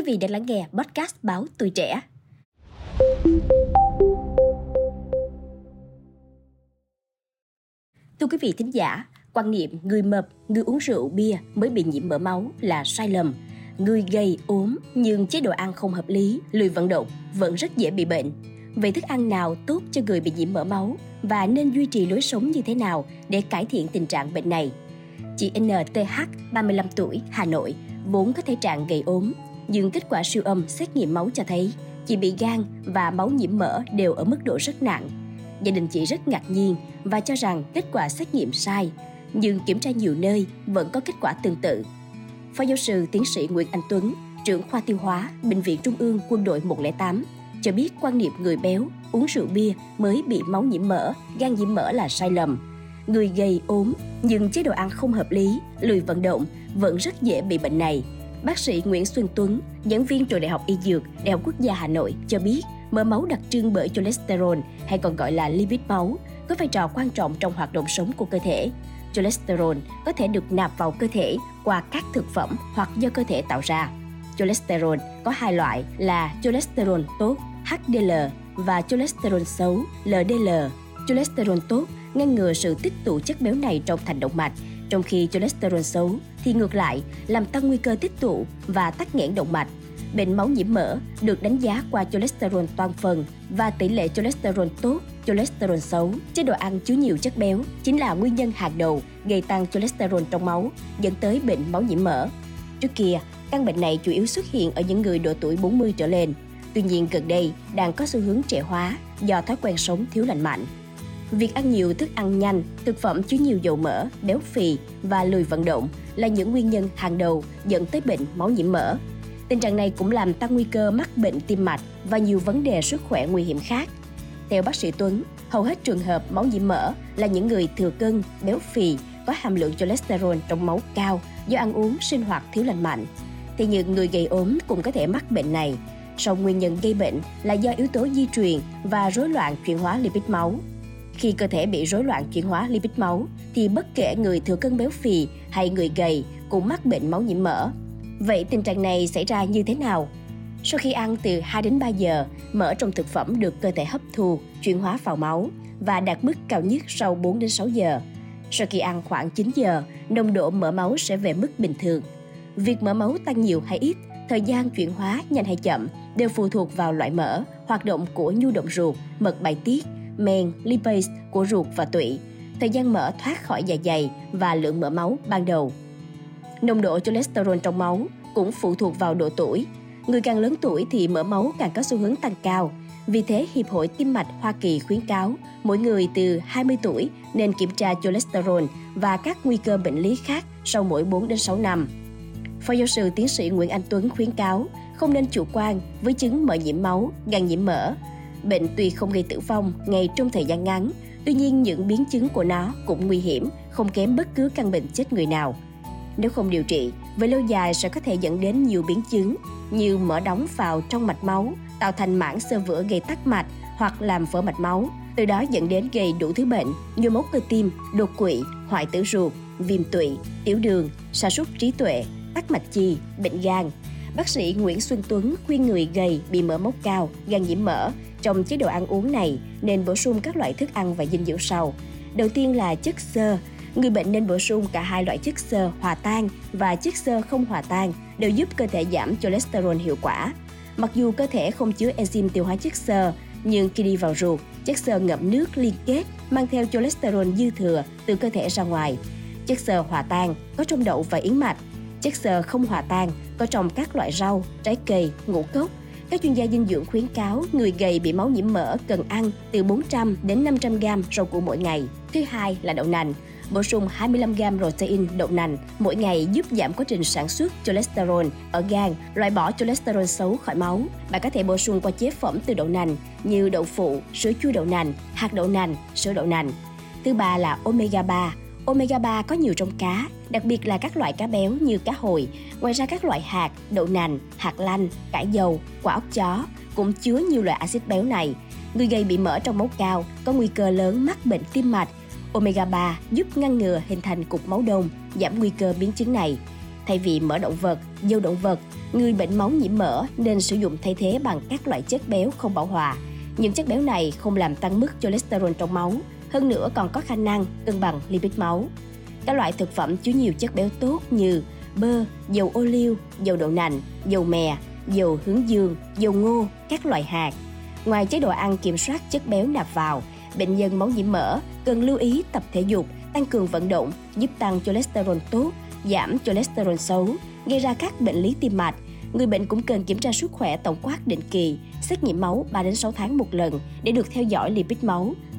Quý vị đã lắng nghe podcast báo Tuổi Trẻ. Thưa quý vị thính giả, quan niệm người mập, người uống rượu bia mới bị nhiễm mỡ máu là sai lầm. Người gầy ốm nhưng chế độ ăn không hợp lý, lười vận động vẫn rất dễ bị bệnh. Vậy thức ăn nào tốt cho người bị nhiễm mỡ máu và nên duy trì lối sống như thế nào để cải thiện tình trạng bệnh này? Chị NTH, 35 tuổi, Hà Nội, vốn có thể trạng gầy ốm, nhưng kết quả siêu âm xét nghiệm máu cho thấy chị bị gan và máu nhiễm mỡ đều ở mức độ rất nặng. Gia đình chị rất ngạc nhiên và cho rằng kết quả xét nghiệm sai, nhưng kiểm tra nhiều nơi vẫn có kết quả tương tự. Phó giáo sư tiến sĩ Nguyễn Anh Tuấn, trưởng khoa tiêu hóa, Bệnh viện Trung ương Quân đội 108, cho biết quan niệm người béo uống rượu bia mới bị máu nhiễm mỡ, gan nhiễm mỡ là sai lầm. Người gầy ốm nhưng chế độ ăn không hợp lý, lười vận động vẫn rất dễ bị bệnh này. Bác sĩ Nguyễn Xuân Tuấn, giảng viên trường Đại học Y Dược, Đại học Quốc gia Hà Nội cho biết mỡ máu đặc trưng bởi cholesterol hay còn gọi là lipid máu có vai trò quan trọng trong hoạt động sống của cơ thể. Cholesterol có thể được nạp vào cơ thể qua các thực phẩm hoặc do cơ thể tạo ra. Cholesterol có hai loại là cholesterol tốt HDL và cholesterol xấu LDL. Cholesterol tốt ngăn ngừa sự tích tụ chất béo này trong thành động mạch, trong khi cholesterol xấu thì ngược lại làm tăng nguy cơ tích tụ và tắc nghẽn động mạch. Bệnh máu nhiễm mỡ được đánh giá qua cholesterol toàn phần và tỷ lệ cholesterol tốt, cholesterol xấu. Chế độ ăn chứa nhiều chất béo chính là nguyên nhân hàng đầu gây tăng cholesterol trong máu, dẫn tới bệnh máu nhiễm mỡ. Trước kia, căn bệnh này chủ yếu xuất hiện ở những người độ tuổi 40 trở lên. Tuy nhiên gần đây đang có xu hướng trẻ hóa do thói quen sống thiếu lành mạnh. Việc ăn nhiều thức ăn nhanh, thực phẩm chứa nhiều dầu mỡ, béo phì và lười vận động là những nguyên nhân hàng đầu dẫn tới bệnh máu nhiễm mỡ. Tình trạng này cũng làm tăng nguy cơ mắc bệnh tim mạch và nhiều vấn đề sức khỏe nguy hiểm khác. Theo bác sĩ Tuấn, hầu hết trường hợp máu nhiễm mỡ là những người thừa cân, béo phì, có hàm lượng cholesterol trong máu cao do ăn uống sinh hoạt thiếu lành mạnh. Thì những người gầy ốm cũng có thể mắc bệnh này. Song nguyên nhân gây bệnh là do yếu tố di truyền và rối loạn chuyển hóa lipid máu. Khi cơ thể bị rối loạn chuyển hóa lipid máu thì bất kể người thừa cân béo phì hay người gầy cũng mắc bệnh máu nhiễm mỡ. Vậy tình trạng này xảy ra như thế nào? Sau khi ăn từ 2 đến 3 giờ, mỡ trong thực phẩm được cơ thể hấp thu, chuyển hóa vào máu và đạt mức cao nhất sau 4 đến 6 giờ. Sau khi ăn khoảng 9 giờ, nồng độ mỡ máu sẽ về mức bình thường. Việc mỡ máu tăng nhiều hay ít, thời gian chuyển hóa nhanh hay chậm đều phụ thuộc vào loại mỡ, hoạt động của nhu động ruột, mật bài tiết, men, lipase của ruột và tụy, thời gian mỡ thoát khỏi dạ dày và lượng mỡ máu ban đầu. Nồng độ cholesterol trong máu cũng phụ thuộc vào độ tuổi. Người càng lớn tuổi thì mỡ máu càng có xu hướng tăng cao. Vì thế, Hiệp hội Tim mạch Hoa Kỳ khuyến cáo mỗi người từ 20 tuổi nên kiểm tra cholesterol và các nguy cơ bệnh lý khác sau mỗi 4 đến 6 năm. Phó giáo sư tiến sĩ Nguyễn Anh Tuấn khuyến cáo không nên chủ quan với chứng mỡ nhiễm máu, gan nhiễm mỡ. Bệnh tuy không gây tử vong ngay trong thời gian ngắn, tuy nhiên những biến chứng của nó cũng nguy hiểm, không kém bất cứ căn bệnh chết người nào. Nếu không điều trị, về lâu dài sẽ có thể dẫn đến nhiều biến chứng như mở đóng vào trong mạch máu, tạo thành mảng sơ vữa gây tắc mạch hoặc làm vỡ mạch máu, từ đó dẫn đến gây đủ thứ bệnh như mốc cơ tim, đột quỵ, hoại tử ruột, viêm tụy, tiểu đường, sa sút trí tuệ, tắc mạch chi, bệnh gan. Bác sĩ Nguyễn Xuân Tuấn khuyên người gầy bị mỡ máu cao, gan nhiễm mỡ trong chế độ ăn uống này nên bổ sung các loại thức ăn và dinh dưỡng sau. Đầu tiên là chất xơ. Người bệnh nên bổ sung cả hai loại chất xơ hòa tan và chất xơ không hòa tan đều giúp cơ thể giảm cholesterol hiệu quả. Mặc dù cơ thể không chứa enzyme tiêu hóa chất xơ, nhưng khi đi vào ruột, chất xơ ngậm nước liên kết mang theo cholesterol dư thừa từ cơ thể ra ngoài. Chất xơ hòa tan có trong đậu và yến mạch. Chất xơ không hòa tan có trong các loại rau, trái cây, ngũ cốc. Các chuyên gia dinh dưỡng khuyến cáo người gầy bị máu nhiễm mỡ cần ăn từ 400 đến 500 gram rau củ mỗi ngày. Thứ hai là đậu nành. Bổ sung 25 gram protein đậu nành mỗi ngày giúp giảm quá trình sản xuất cholesterol ở gan, loại bỏ cholesterol xấu khỏi máu. Bạn có thể bổ sung qua chế phẩm từ đậu nành như đậu phụ, sữa chua đậu nành, hạt đậu nành, sữa đậu nành. Thứ ba là omega 3. Omega 3 có nhiều trong cá, đặc biệt là các loại cá béo như cá hồi. Ngoài ra các loại hạt, đậu nành, hạt lanh, cải dầu, quả ốc chó cũng chứa nhiều loại axit béo này. Người gầy bị mỡ trong máu cao có nguy cơ lớn mắc bệnh tim mạch. Omega 3 giúp ngăn ngừa hình thành cục máu đông, giảm nguy cơ biến chứng này. Thay vì mỡ động vật, dầu động vật, người bệnh máu nhiễm mỡ nên sử dụng thay thế bằng các loại chất béo không bão hòa. Những chất béo này không làm tăng mức cholesterol trong máu, hơn nữa còn có khả năng cân bằng lipid máu. Các loại thực phẩm chứa nhiều chất béo tốt như bơ, dầu ô liu, dầu đậu nành, dầu mè, dầu hướng dương, dầu ngô, các loại hạt. Ngoài chế độ ăn kiểm soát chất béo nạp vào, bệnh nhân máu nhiễm mỡ cần lưu ý tập thể dục, tăng cường vận động giúp tăng cholesterol tốt, giảm cholesterol xấu, gây ra các bệnh lý tim mạch. Người bệnh cũng cần kiểm tra sức khỏe tổng quát định kỳ, xét nghiệm máu 3 đến 6 tháng một lần để được theo dõi lipid máu,